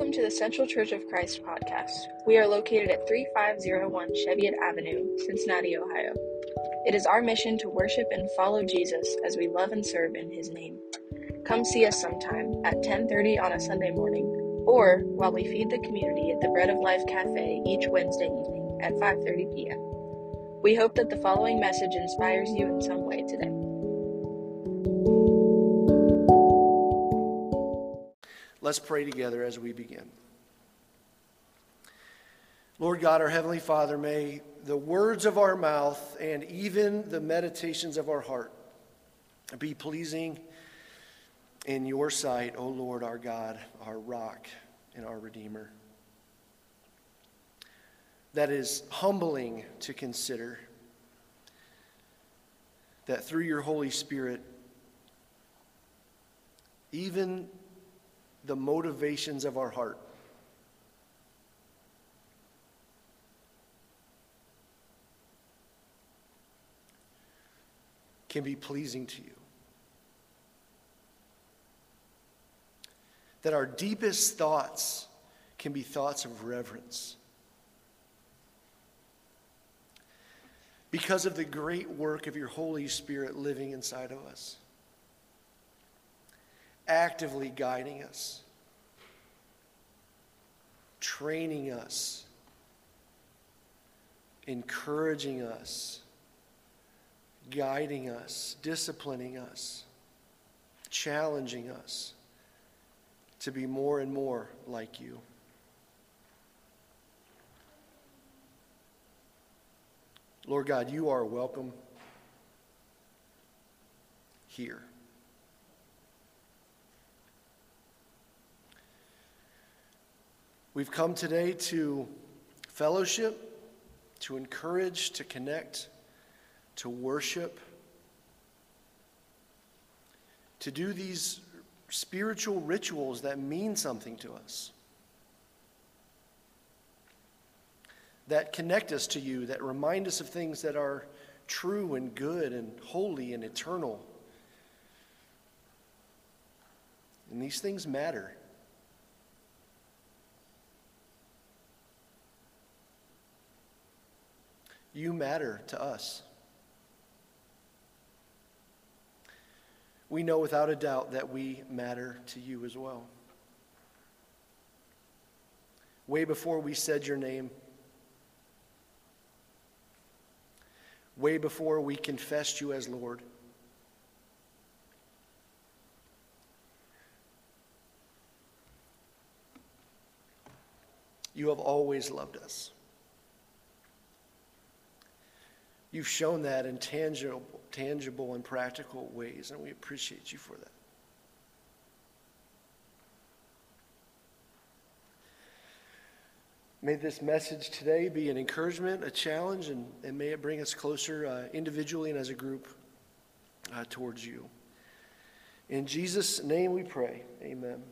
Welcome to the Central Church of Christ podcast. We are located at 3501 Cheviot Avenue, Cincinnati, Ohio. It is our mission to worship and follow Jesus as we love and serve in his name. Come see us sometime at 10:30 on a Sunday morning or while we feed the community at the Bread of Life Cafe each Wednesday evening at 5:30 p.m. We hope that the following message inspires you in some way today. Let's pray together as we begin. Lord God, our Heavenly Father, may the words of our mouth and even the meditations of our heart be pleasing in your sight, O Lord, our God, our rock and our Redeemer. That is humbling to consider that through your Holy Spirit, even the motivations of our heart. Can be pleasing to you. That our deepest thoughts can be thoughts of reverence. Because of the great work of your Holy Spirit living inside of us actively guiding us, training us, encouraging us, guiding us, disciplining us, challenging us to be more and more like you. Lord God, you are welcome here. We've come today to fellowship, to encourage, to connect, to worship, to do these spiritual rituals that mean something to us, that connect us to you, that remind us of things that are true and good and holy and eternal. And these things matter. You matter to us. We know without a doubt that we matter to you as well. Way before we said your name, way before we confessed you as Lord. You have always loved us. You've shown that in tangible, tangible and practical ways, and we appreciate you for that. May this message today be an encouragement, a challenge, and, and may it bring us closer uh, individually and as a group uh, towards you. In Jesus' name we pray. Amen.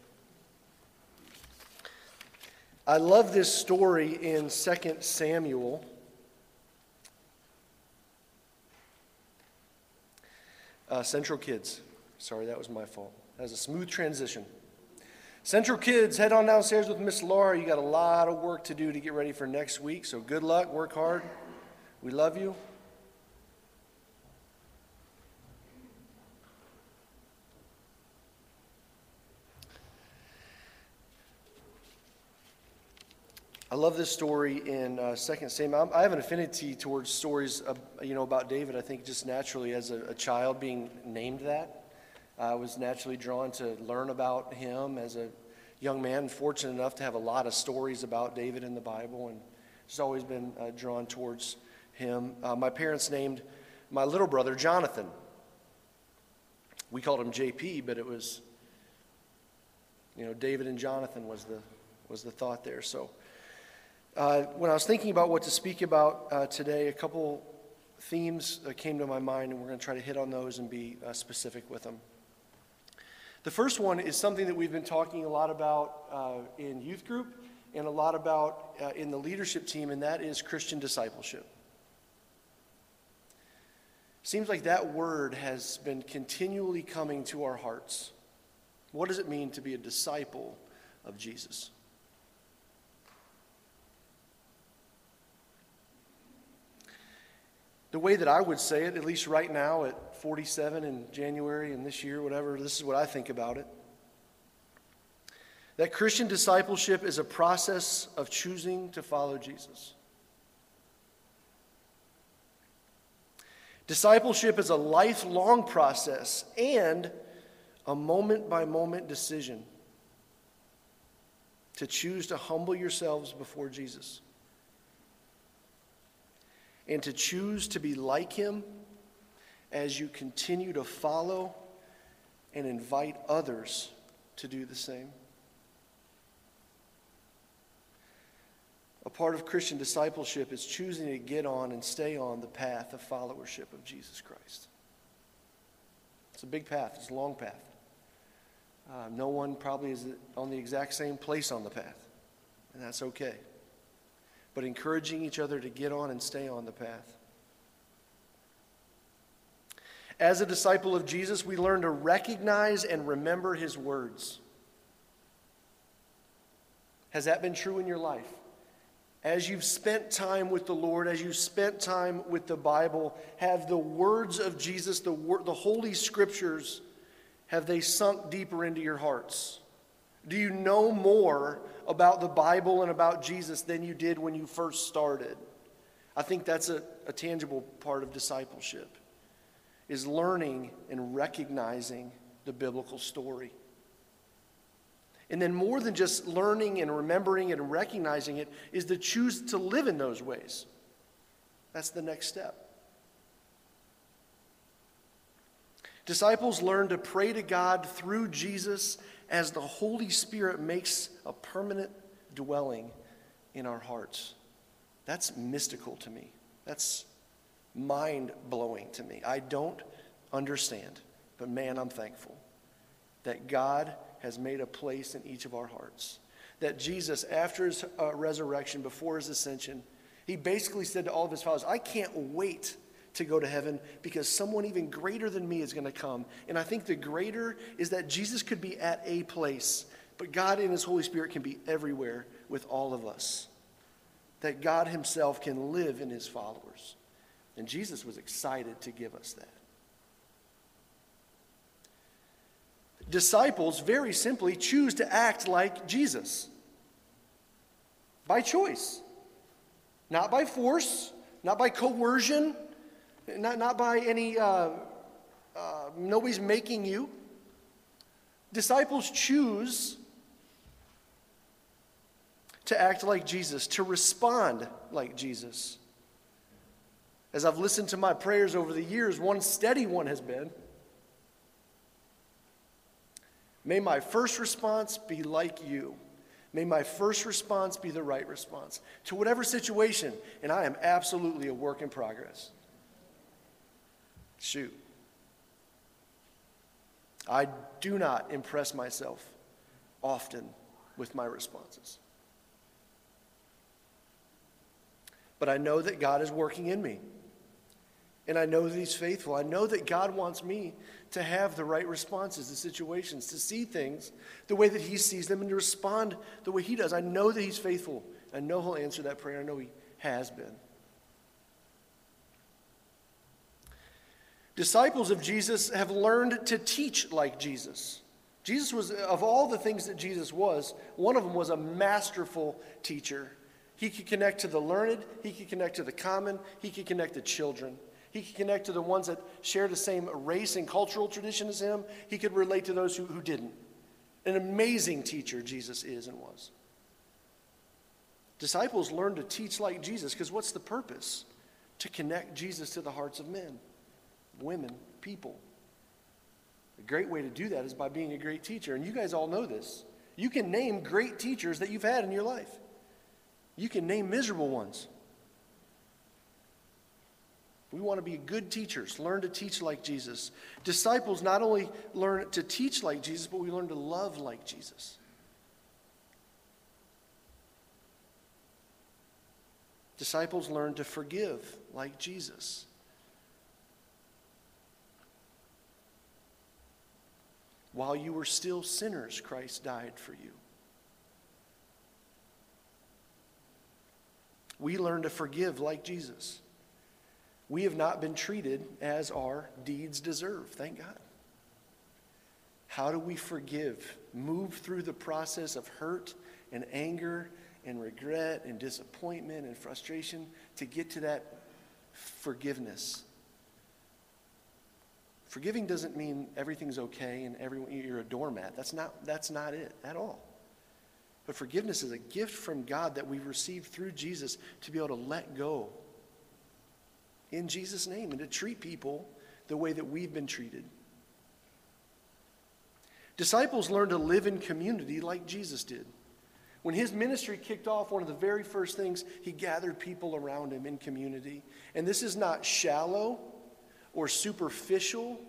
I love this story in 2 Samuel. Uh, Central Kids. Sorry, that was my fault. That was a smooth transition. Central Kids, head on downstairs with Miss Laura. You got a lot of work to do to get ready for next week, so good luck, work hard. We love you. I love this story in uh, 2 Samuel. I have an affinity towards stories, of, you know, about David. I think just naturally as a, a child being named that, I was naturally drawn to learn about him as a young man. Fortunate enough to have a lot of stories about David in the Bible, and just always been uh, drawn towards him. Uh, my parents named my little brother Jonathan. We called him JP, but it was, you know, David and Jonathan was the was the thought there. So. Uh, when I was thinking about what to speak about uh, today, a couple themes uh, came to my mind, and we're going to try to hit on those and be uh, specific with them. The first one is something that we've been talking a lot about uh, in youth group and a lot about uh, in the leadership team, and that is Christian discipleship. Seems like that word has been continually coming to our hearts. What does it mean to be a disciple of Jesus? The way that I would say it, at least right now at 47 in January and this year, whatever, this is what I think about it. That Christian discipleship is a process of choosing to follow Jesus. Discipleship is a lifelong process and a moment by moment decision to choose to humble yourselves before Jesus and to choose to be like him as you continue to follow and invite others to do the same. A part of Christian discipleship is choosing to get on and stay on the path of followership of Jesus Christ. It's a big path, it's a long path. Uh, no one probably is on the exact same place on the path, and that's okay. But encouraging each other to get on and stay on the path. As a disciple of Jesus, we learn to recognize and remember his words. Has that been true in your life? as you've spent time with the Lord, as you've spent time with the Bible, have the words of Jesus, the, the Holy Scriptures, have they sunk deeper into your hearts? Do you know more about the Bible and about Jesus than you did when you first started? I think that's a, a tangible part of discipleship, is learning and recognizing the biblical story. And then, more than just learning and remembering and recognizing it, is to choose to live in those ways. That's the next step. Disciples learn to pray to God through Jesus as the Holy Spirit makes a permanent dwelling in our hearts. That's mystical to me. That's mind blowing to me. I don't understand, but man, I'm thankful that God has made a place in each of our hearts. That Jesus, after his uh, resurrection, before his ascension, he basically said to all of his followers, I can't wait to go to heaven because someone even greater than me is going to come. And I think the greater is that Jesus could be at a place, but God in his Holy Spirit can be everywhere with all of us. That God himself can live in his followers. And Jesus was excited to give us that. disciples very simply choose to act like Jesus by choice, not by force, not by coercion, not, not by any, uh, uh, nobody's making you. Disciples choose to act like Jesus, to respond like Jesus. As I've listened to my prayers over the years, one steady one has been May my first response be like you. May my first response be the right response to whatever situation, and I am absolutely a work in progress. Shoot. I do not impress myself often with my responses. But I know that God is working in me. And I know that He's faithful. I know that God wants me to have the right responses to situations, to see things the way that He sees them, and to respond the way He does. I know that He's faithful. I know He'll answer that prayer. I know He has been. Disciples of Jesus have learned to teach like Jesus. Jesus was, of all the things that Jesus was, one of them was a masterful teacher. He could connect to the learned, he could connect to the common, he could connect to children. He could connect to the ones that share the same race and cultural tradition as him. He could relate to those who, who didn't. An amazing teacher Jesus is and was. Disciples learn to teach like Jesus because what's the purpose? To connect Jesus to the hearts of men, women, people. A great way to do that is by being a great teacher. And you guys all know this. You can name great teachers that you've had in your life, you can name miserable ones. We want to be good teachers, learn to teach like Jesus. Disciples not only learn to teach like Jesus, but we learn to love like Jesus. Disciples learn to forgive like Jesus. While you were still sinners, Christ died for you. We learn to forgive like Jesus. We have not been treated as our deeds deserve, thank God. How do we forgive? Move through the process of hurt and anger and regret and disappointment and frustration to get to that forgiveness. Forgiving doesn't mean everything's okay and everyone, you're a doormat. That's not, that's not it at all. But forgiveness is a gift from God that we've received through Jesus to be able to let go in Jesus' name and to treat people the way that we've been treated. Disciples learn to live in community like Jesus did. When his ministry kicked off, one of the very first things, he gathered people around him in community. And this is not shallow or superficial,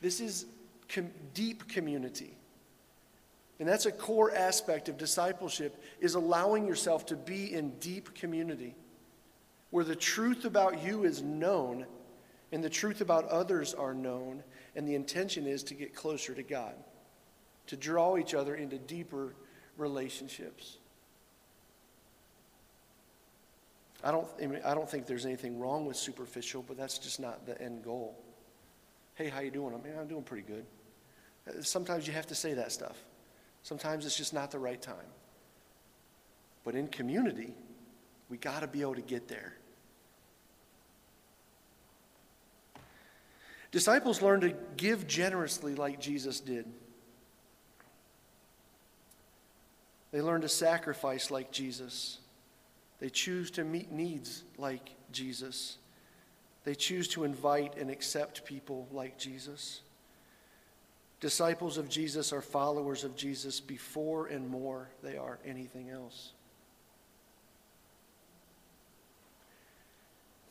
this is com- deep community. And that's a core aspect of discipleship is allowing yourself to be in deep community where the truth about you is known and the truth about others are known and the intention is to get closer to God, to draw each other into deeper relationships. I don't, I, mean, I don't think there's anything wrong with superficial, but that's just not the end goal. Hey, how you doing? I mean, I'm doing pretty good. Uh, sometimes you have to say that stuff. Sometimes it's just not the right time. But in community, we got to be able to get there. Disciples learn to give generously like Jesus did. They learn to sacrifice like Jesus. They choose to meet needs like Jesus. They choose to invite and accept people like Jesus. Disciples of Jesus are followers of Jesus before and more they are anything else.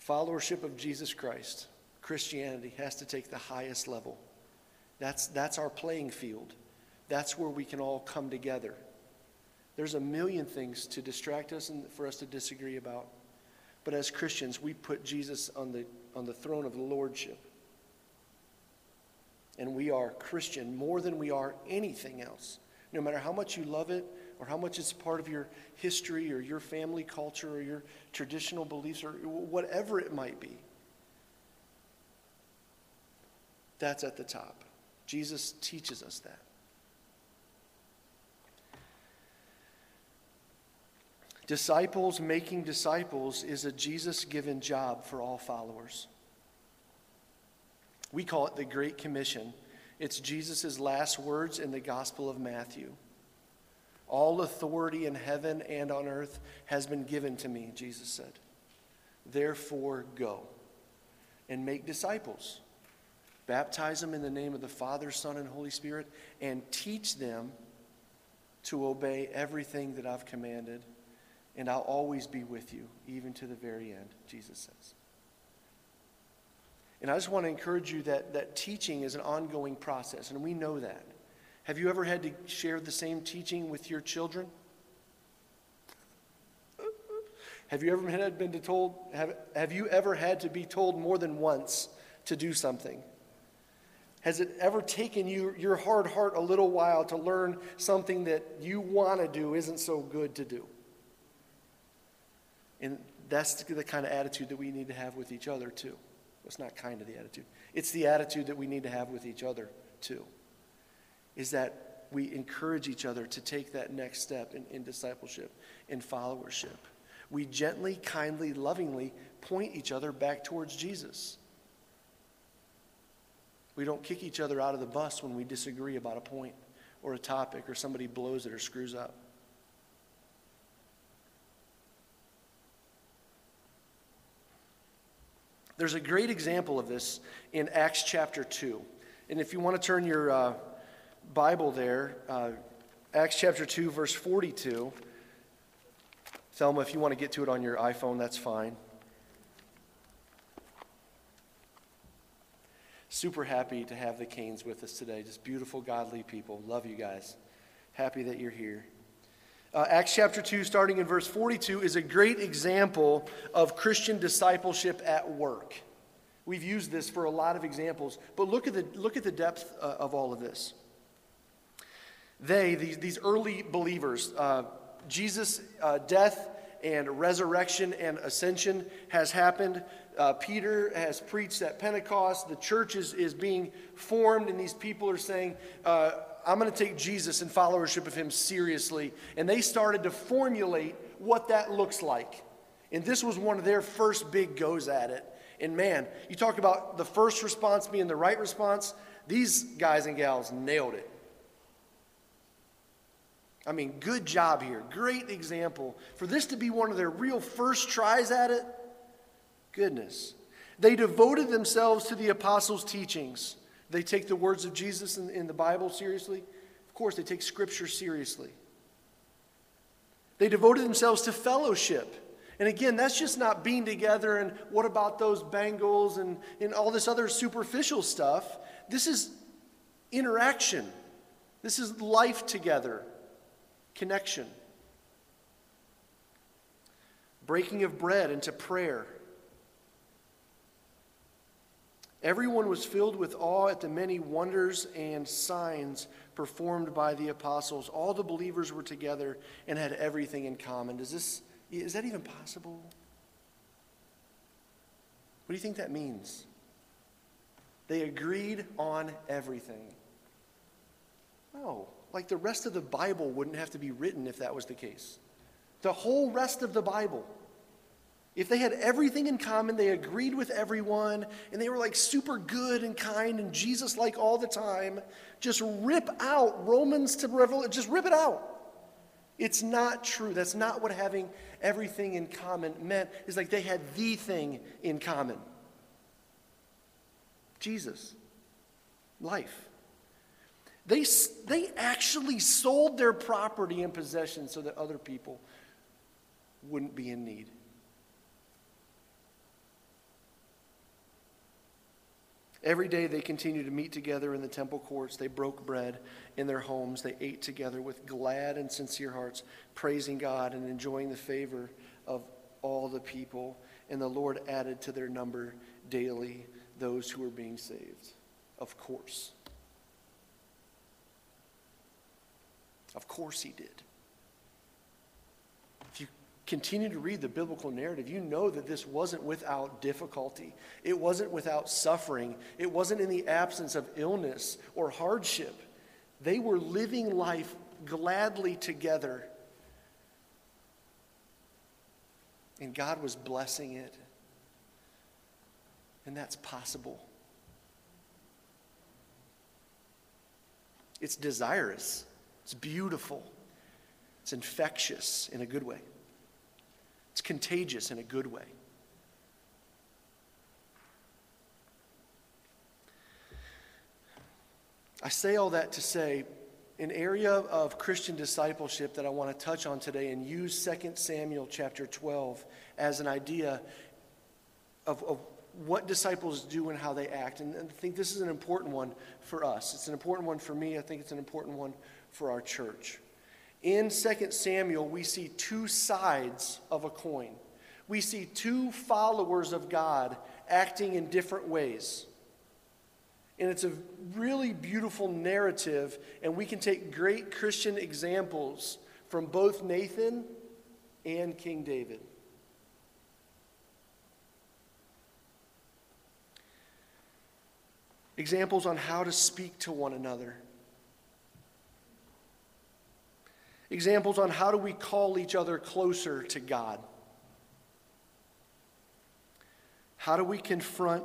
Followership of Jesus Christ, Christianity, has to take the highest level. That's, that's our playing field. That's where we can all come together. There's a million things to distract us and for us to disagree about. But as Christians, we put Jesus on the, on the throne of Lordship. And we are Christian more than we are anything else. No matter how much you love it or how much it's part of your history or your family culture or your traditional beliefs or whatever it might be. That's at the top. Jesus teaches us that. Disciples making disciples is a Jesus given job for all followers. We call it the Great Commission. It's Jesus' last words in the Gospel of Matthew. All authority in heaven and on earth has been given to me, Jesus said. Therefore, go and make disciples. Baptize them in the name of the Father, Son, and Holy Spirit, and teach them to obey everything that I've commanded and I'll always be with you, even to the very end, Jesus says. And I just want to encourage you that, that teaching is an ongoing process, and we know that. Have you ever had to share the same teaching with your children? Have you ever had been told, have, have you ever had to be told more than once to do something? Has it ever taken you, your hard heart a little while to learn something that you want to do isn't so good to do? And that's the kind of attitude that we need to have with each other, too. It's not kind of the attitude. It's the attitude that we need to have with each other, too. Is that we encourage each other to take that next step in, in discipleship, in followership. We gently, kindly, lovingly point each other back towards Jesus. We don't kick each other out of the bus when we disagree about a point or a topic or somebody blows it or screws up. There's a great example of this in Acts chapter 2. And if you want to turn your uh, Bible there, uh, Acts chapter 2, verse 42. Thelma, if you want to get to it on your iPhone, that's fine. Super happy to have the Canes with us today. Just beautiful, godly people. Love you guys. Happy that you're here. Uh, Acts chapter 2, starting in verse 42, is a great example of Christian discipleship at work. We've used this for a lot of examples, but look at the, look at the depth uh, of all of this. They, these, these early believers, uh, Jesus' uh, death and resurrection and ascension has happened. Uh, Peter has preached at Pentecost. The church is, is being formed, and these people are saying, uh, I'm going to take Jesus and followership of him seriously. And they started to formulate what that looks like. And this was one of their first big goes at it. And man, you talk about the first response being the right response. These guys and gals nailed it. I mean, good job here. Great example. For this to be one of their real first tries at it, goodness. They devoted themselves to the apostles' teachings. They take the words of Jesus in, in the Bible seriously. Of course, they take Scripture seriously. They devoted themselves to fellowship. And again, that's just not being together and what about those Bengals and, and all this other superficial stuff. This is interaction, this is life together connection, breaking of bread into prayer. Everyone was filled with awe at the many wonders and signs performed by the apostles. All the believers were together and had everything in common. Does this is that even possible? What do you think that means? They agreed on everything. No. Like the rest of the Bible wouldn't have to be written if that was the case. The whole rest of the Bible. If they had everything in common, they agreed with everyone, and they were like super good and kind and Jesus like all the time, just rip out Romans to Revelation, just rip it out. It's not true. That's not what having everything in common meant. It's like they had the thing in common Jesus, life. They, they actually sold their property and possessions so that other people wouldn't be in need. Every day they continued to meet together in the temple courts. They broke bread in their homes. They ate together with glad and sincere hearts, praising God and enjoying the favor of all the people. And the Lord added to their number daily those who were being saved. Of course. Of course he did. Continue to read the biblical narrative, you know that this wasn't without difficulty. It wasn't without suffering. It wasn't in the absence of illness or hardship. They were living life gladly together. And God was blessing it. And that's possible. It's desirous. It's beautiful. It's infectious in a good way. It's contagious in a good way. I say all that to say an area of Christian discipleship that I want to touch on today and use 2 Samuel chapter 12 as an idea of, of what disciples do and how they act. And I think this is an important one for us. It's an important one for me. I think it's an important one for our church. In 2 Samuel, we see two sides of a coin. We see two followers of God acting in different ways. And it's a really beautiful narrative, and we can take great Christian examples from both Nathan and King David. Examples on how to speak to one another examples on how do we call each other closer to God. How do we confront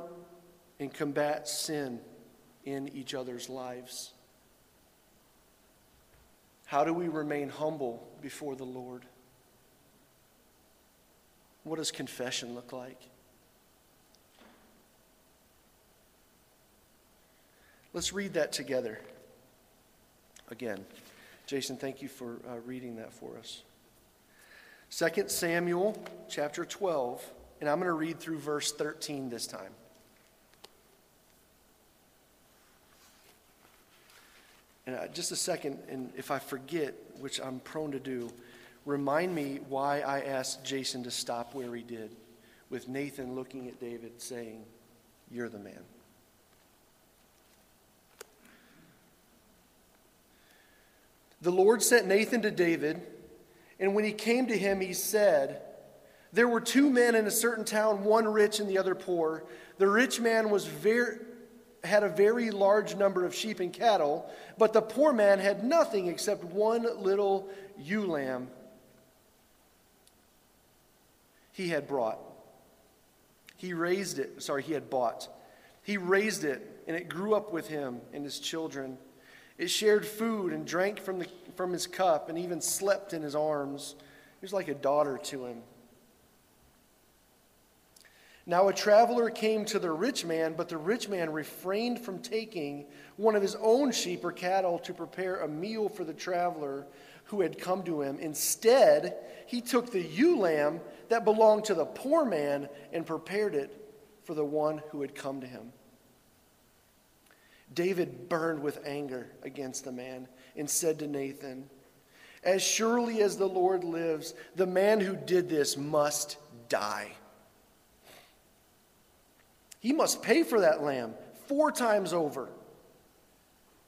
and combat sin in each other's lives? How do we remain humble before the Lord? What does confession look like? Let's read that together again. Jason, thank you for uh, reading that for us. 2 Samuel chapter 12, and I'm going to read through verse 13 this time. And uh, just a second, and if I forget, which I'm prone to do, remind me why I asked Jason to stop where he did, with Nathan looking at David saying, You're the man. The Lord sent Nathan to David, and when he came to him, he said, There were two men in a certain town, one rich and the other poor. The rich man was very, had a very large number of sheep and cattle, but the poor man had nothing except one little ewe lamb he had brought. He raised it, sorry, he had bought. He raised it, and it grew up with him and his children. It shared food and drank from, the, from his cup and even slept in his arms. He was like a daughter to him. Now a traveler came to the rich man, but the rich man refrained from taking one of his own sheep or cattle to prepare a meal for the traveler who had come to him. Instead, he took the ewe lamb that belonged to the poor man and prepared it for the one who had come to him. David burned with anger against the man and said to Nathan, As surely as the Lord lives, the man who did this must die. He must pay for that lamb four times over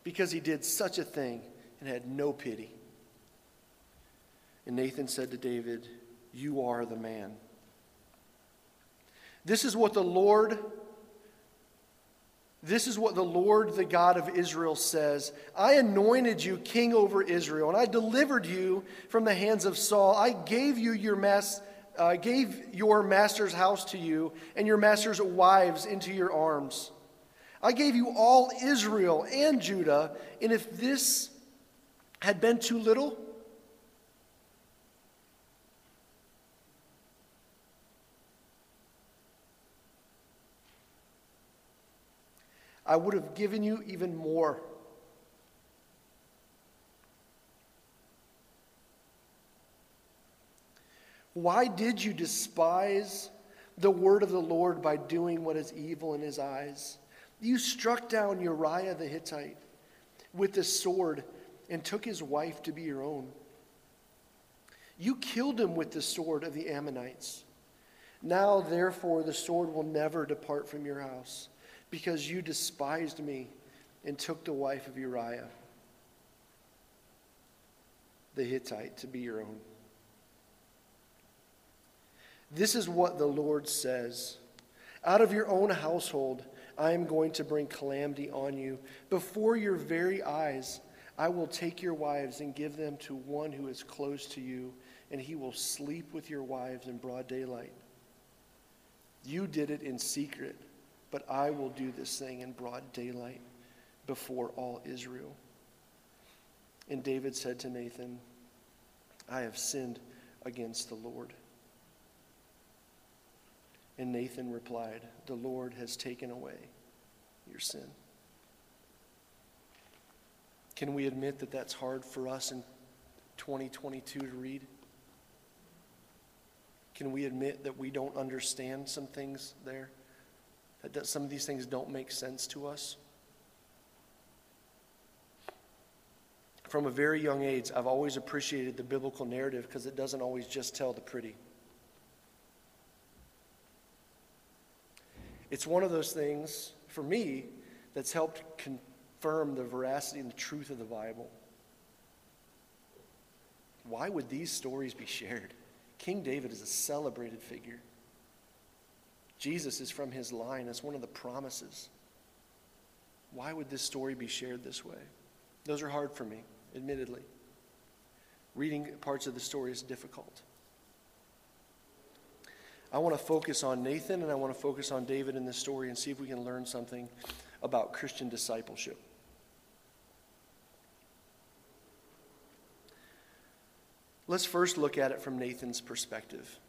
because he did such a thing and had no pity. And Nathan said to David, You are the man. This is what the Lord this is what the Lord, the God of Israel, says I anointed you king over Israel, and I delivered you from the hands of Saul. I gave you your mass uh, gave your master's house to you and your master's wives into your arms. I gave you all Israel and Judah, and if this had been too little, I would have given you even more. Why did you despise the word of the Lord by doing what is evil in his eyes? You struck down Uriah the Hittite with the sword and took his wife to be your own. You killed him with the sword of the Ammonites. Now, therefore, the sword will never depart from your house, because you despised me and took the wife of Uriah the Hittite to be your own. This is what the Lord says Out of your own household, I am going to bring calamity on you. Before your very eyes, I will take your wives and give them to one who is close to you, and he will sleep with your wives in broad daylight. You did it in secret, but I will do this thing in broad daylight before all Israel. And David said to Nathan, I have sinned against the Lord. And Nathan replied, The Lord has taken away your sin. Can we admit that that's hard for us in 2022 to read? Can we admit that we don't understand some things there? That some of these things don't make sense to us? From a very young age, I've always appreciated the biblical narrative because it doesn't always just tell the pretty. It's one of those things, for me, that's helped confirm the veracity and the truth of the Bible. Why would these stories be shared? King David is a celebrated figure. Jesus is from his line. It's one of the promises. Why would this story be shared this way? Those are hard for me, admittedly. Reading parts of the story is difficult. I want to focus on Nathan and I want to focus on David in this story and see if we can learn something about Christian discipleship. Let's first look at it from Nathan's perspective.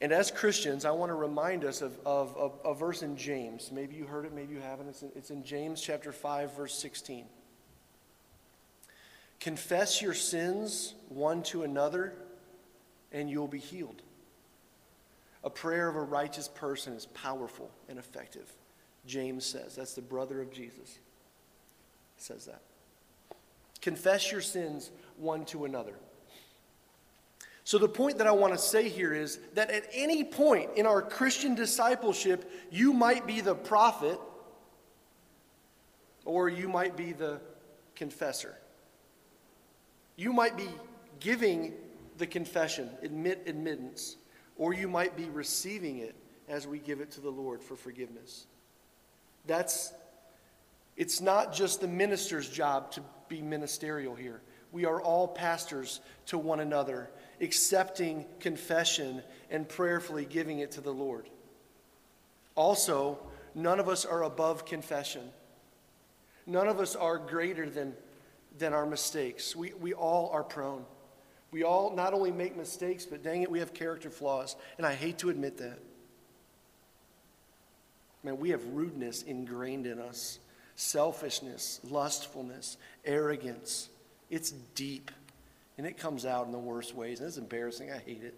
And as Christians, I want to remind us of, of, of a verse in James. Maybe you heard it, maybe you haven't. It's in, it's in James chapter 5, verse 16. Confess your sins one to another, and you'll be healed. A prayer of a righteous person is powerful and effective. James says. That's the brother of Jesus. Says that. Confess your sins one to another. So, the point that I want to say here is that at any point in our Christian discipleship, you might be the prophet or you might be the confessor. You might be giving the confession, admit admittance, or you might be receiving it as we give it to the Lord for forgiveness. That's it's not just the minister's job to be ministerial here. We are all pastors to one another, accepting confession and prayerfully giving it to the Lord. Also, none of us are above confession. None of us are greater than, than our mistakes. We, we all are prone. We all not only make mistakes, but dang it, we have character flaws. And I hate to admit that. Man, we have rudeness ingrained in us selfishness, lustfulness, arrogance. It's deep, and it comes out in the worst ways, and it's embarrassing. I hate it.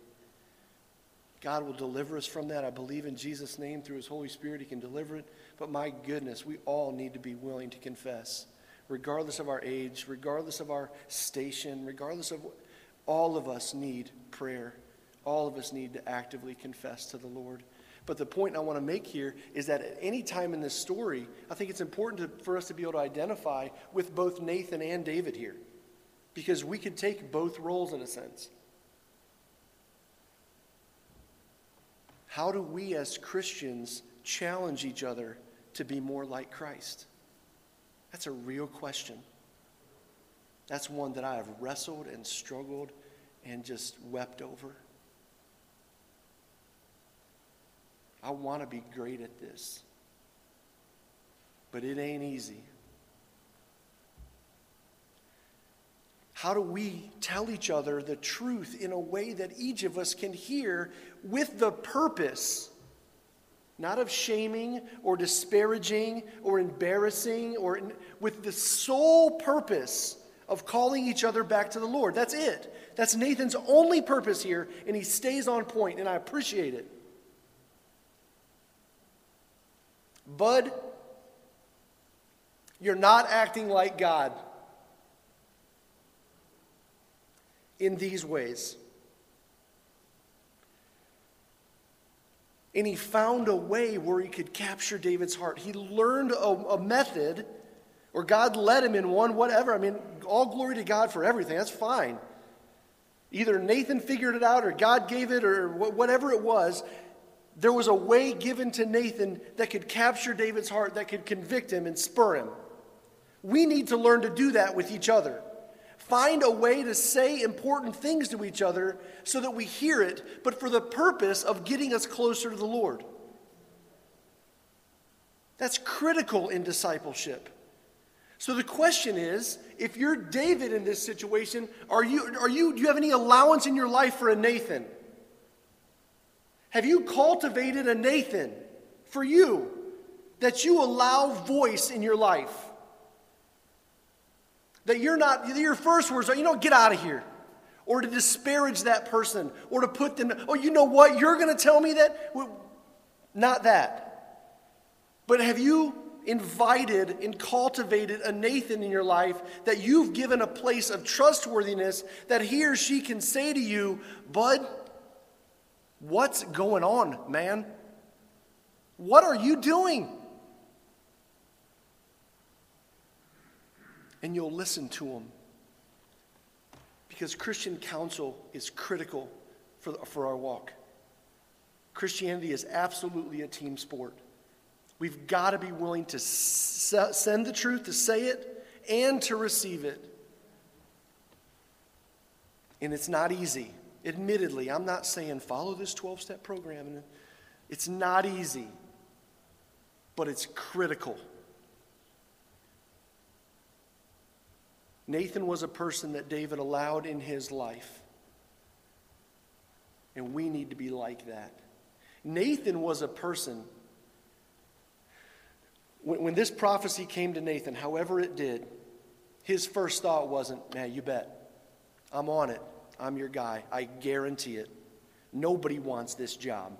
God will deliver us from that. I believe in Jesus' name through His Holy Spirit, He can deliver it. But my goodness, we all need to be willing to confess, regardless of our age, regardless of our station, regardless of what, all of us need prayer. All of us need to actively confess to the Lord. But the point I want to make here is that at any time in this story, I think it's important to, for us to be able to identify with both Nathan and David here. Because we could take both roles in a sense. How do we as Christians challenge each other to be more like Christ? That's a real question. That's one that I have wrestled and struggled and just wept over. I want to be great at this. But it ain't easy. How do we tell each other the truth in a way that each of us can hear with the purpose, not of shaming or disparaging or embarrassing, or with the sole purpose of calling each other back to the Lord? That's it. That's Nathan's only purpose here, and he stays on point, and I appreciate it. Bud, you're not acting like God in these ways. And he found a way where he could capture David's heart. He learned a, a, method, or God led him in one, whatever. I mean, all glory to God for everything. That's fine. Either Nathan figured it out, or God gave it, or whatever it was there was a way given to Nathan that could capture David's heart, that could convict him and spur him. We need to learn to do that with each other. Find a way to say important things to each other so that we hear it, but for the purpose of getting us closer to the Lord. That's critical in discipleship. So the question is, if you're David in this situation, are you, are you, do you have any allowance in your life for a Nathan? Have you cultivated a Nathan for you that you allow voice in your life? That you're not, your first words are, you know, get out of here. Or to disparage that person, or to put them, oh, you know what, you're going to tell me that? Not that. But have you invited and cultivated a Nathan in your life that you've given a place of trustworthiness that he or she can say to you, Bud, What's going on, man? What are you doing? And you'll listen to them. Because Christian counsel is critical for, for our walk. Christianity is absolutely a team sport. We've got to be willing to send the truth, to say it, and to receive it. And it's not easy. Admittedly, I'm not saying follow this 12 step program. It's not easy, but it's critical. Nathan was a person that David allowed in his life. And we need to be like that. Nathan was a person. When, when this prophecy came to Nathan, however it did, his first thought wasn't, man, you bet. I'm on it. I'm your guy. I guarantee it. Nobody wants this job.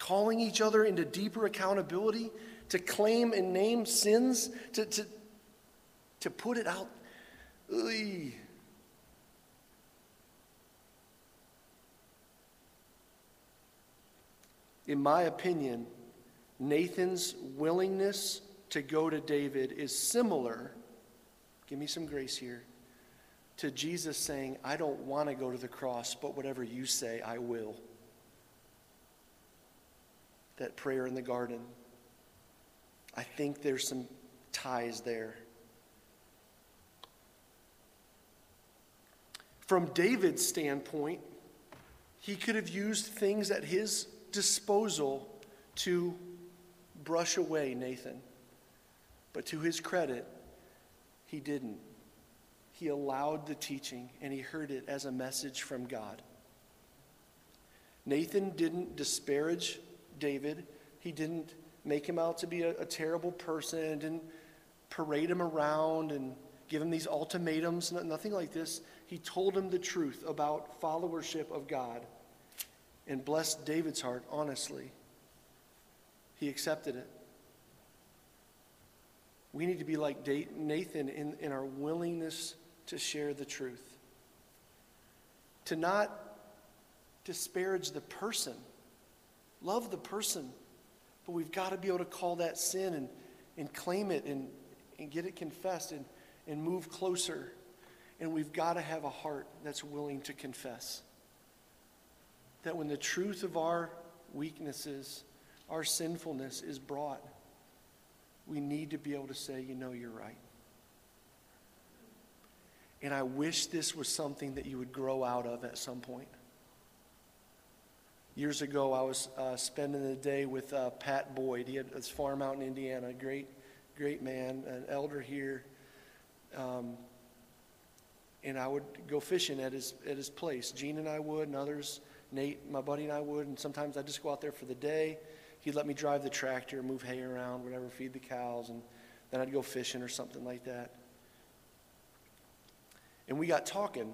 Calling each other into deeper accountability, to claim and name sins, to, to, to put it out. In my opinion, Nathan's willingness to go to David is similar Give me some grace here. to Jesus saying, I don't want to go to the cross, but whatever you say, I will. That prayer in the garden. I think there's some ties there. From David's standpoint, he could have used things at his disposal to brush away Nathan. But to his credit, he didn't. He allowed the teaching and he heard it as a message from God. Nathan didn't disparage David. He didn't make him out to be a, a terrible person, didn't parade him around and give him these ultimatums, nothing like this. He told him the truth about followership of God and blessed David's heart honestly. He accepted it. We need to be like Nathan in, in our willingness to share the truth, to not disparage the person, love the person, but we've got to be able to call that sin and, and claim it and, and get it confessed and, and move closer. And we've got to have a heart that's willing to confess. That when the truth of our weaknesses, our sinfulness is brought, we need to be able to say, you know, you're right. And I wish this was something that you would grow out of at some point. Years ago, I was uh, spending the day with uh, Pat Boyd. He had his farm out in Indiana, great, great man, an elder here. Um, and I would go fishing at his, at his place. Gene and I would, and others, Nate, my buddy, and I would. And sometimes I'd just go out there for the day. He'd let me drive the tractor, move hay around, whatever, feed the cows, and then I'd go fishing or something like that. And we got talking.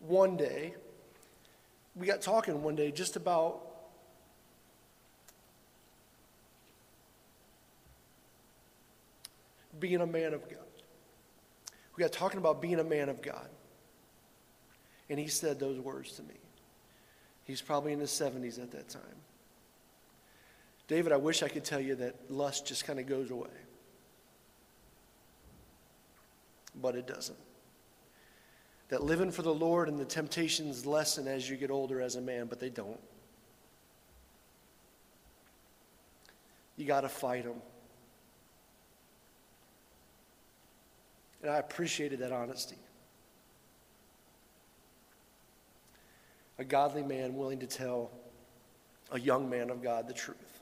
One day, we got talking one day just about being a man of God. We got talking about being a man of God. And he said those words to me. He's probably in his 70s at that time. David, I wish I could tell you that lust just kind of goes away. But it doesn't. That living for the Lord and the temptations lessen as you get older as a man, but they don't. You got to fight them. And I appreciated that honesty. a godly man willing to tell a young man of God the truth.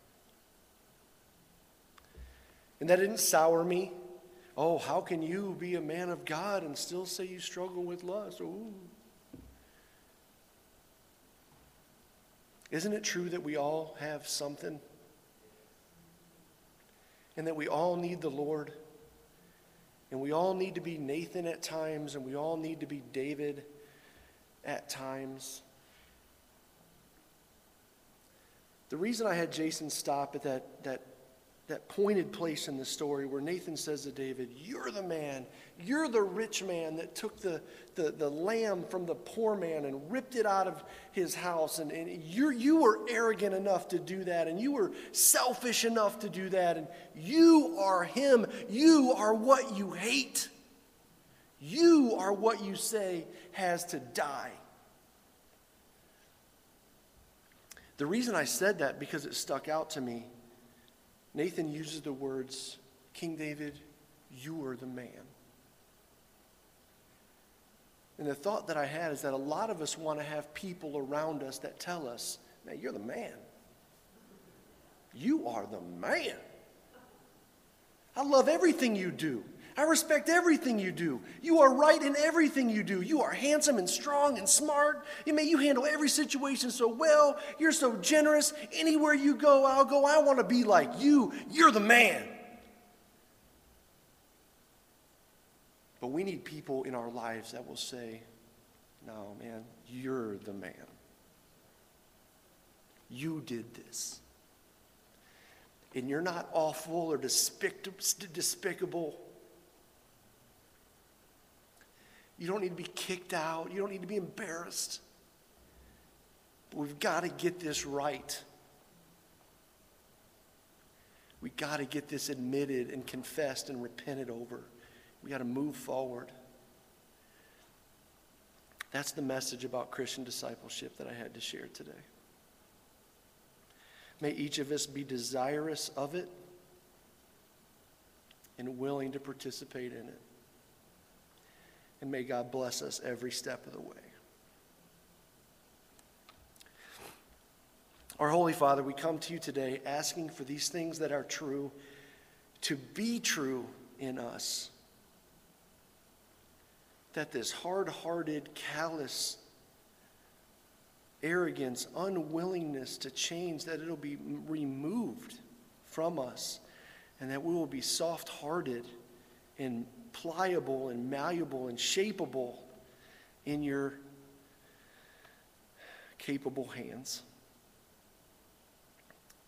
And that didn't sour me. Oh, how can you be a man of God and still say you struggle with lust? Ooh. Isn't it true that we all have something? And that we all need the Lord? And we all need to be Nathan at times, and we all need to be David at times. The reason I had Jason stop at that, that, that pointed place in the story where Nathan says to David, You're the man, you're the rich man that took the, the, the lamb from the poor man and ripped it out of his house. And, and you you were arrogant enough to do that, and you were selfish enough to do that. And you are him. You are what you hate. You are what you say has to die. The reason I said that because it stuck out to me. Nathan uses the words, King David, you are the man. And the thought that I had is that a lot of us want to have people around us that tell us, man, you're the man. You are the man. I love everything you do. I respect everything you do. You are right in everything you do. You are handsome and strong and smart. You may you handle every situation so well. You're so generous. Anywhere you go, I'll go. I want to be like you. You're the man. But we need people in our lives that will say, No, man, you're the man. You did this. And you're not awful or despicable. You don't need to be kicked out. You don't need to be embarrassed. But we've got to get this right. We got to get this admitted and confessed and repented over. We got to move forward. That's the message about Christian discipleship that I had to share today. May each of us be desirous of it and willing to participate in it. And may God bless us every step of the way. Our Holy Father, we come to you today asking for these things that are true to be true in us. That this hard hearted, callous arrogance, unwillingness to change, that it'll be removed from us, and that we will be soft hearted and pliable and malleable and shapeable in your capable hands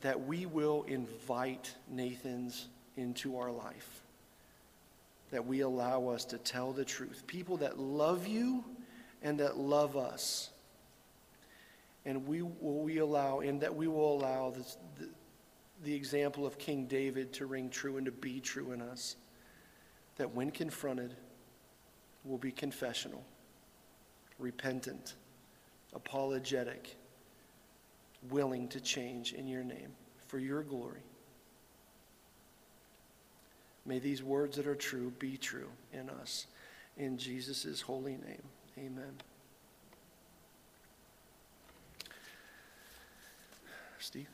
that we will invite Nathan's into our life, that we allow us to tell the truth. People that love you and that love us. And we will we allow, and that we will allow this, the, the example of King David to ring true and to be true in us. That when confronted, will be confessional, repentant, apologetic, willing to change in your name for your glory. May these words that are true be true in us. In Jesus' holy name, amen. Steve?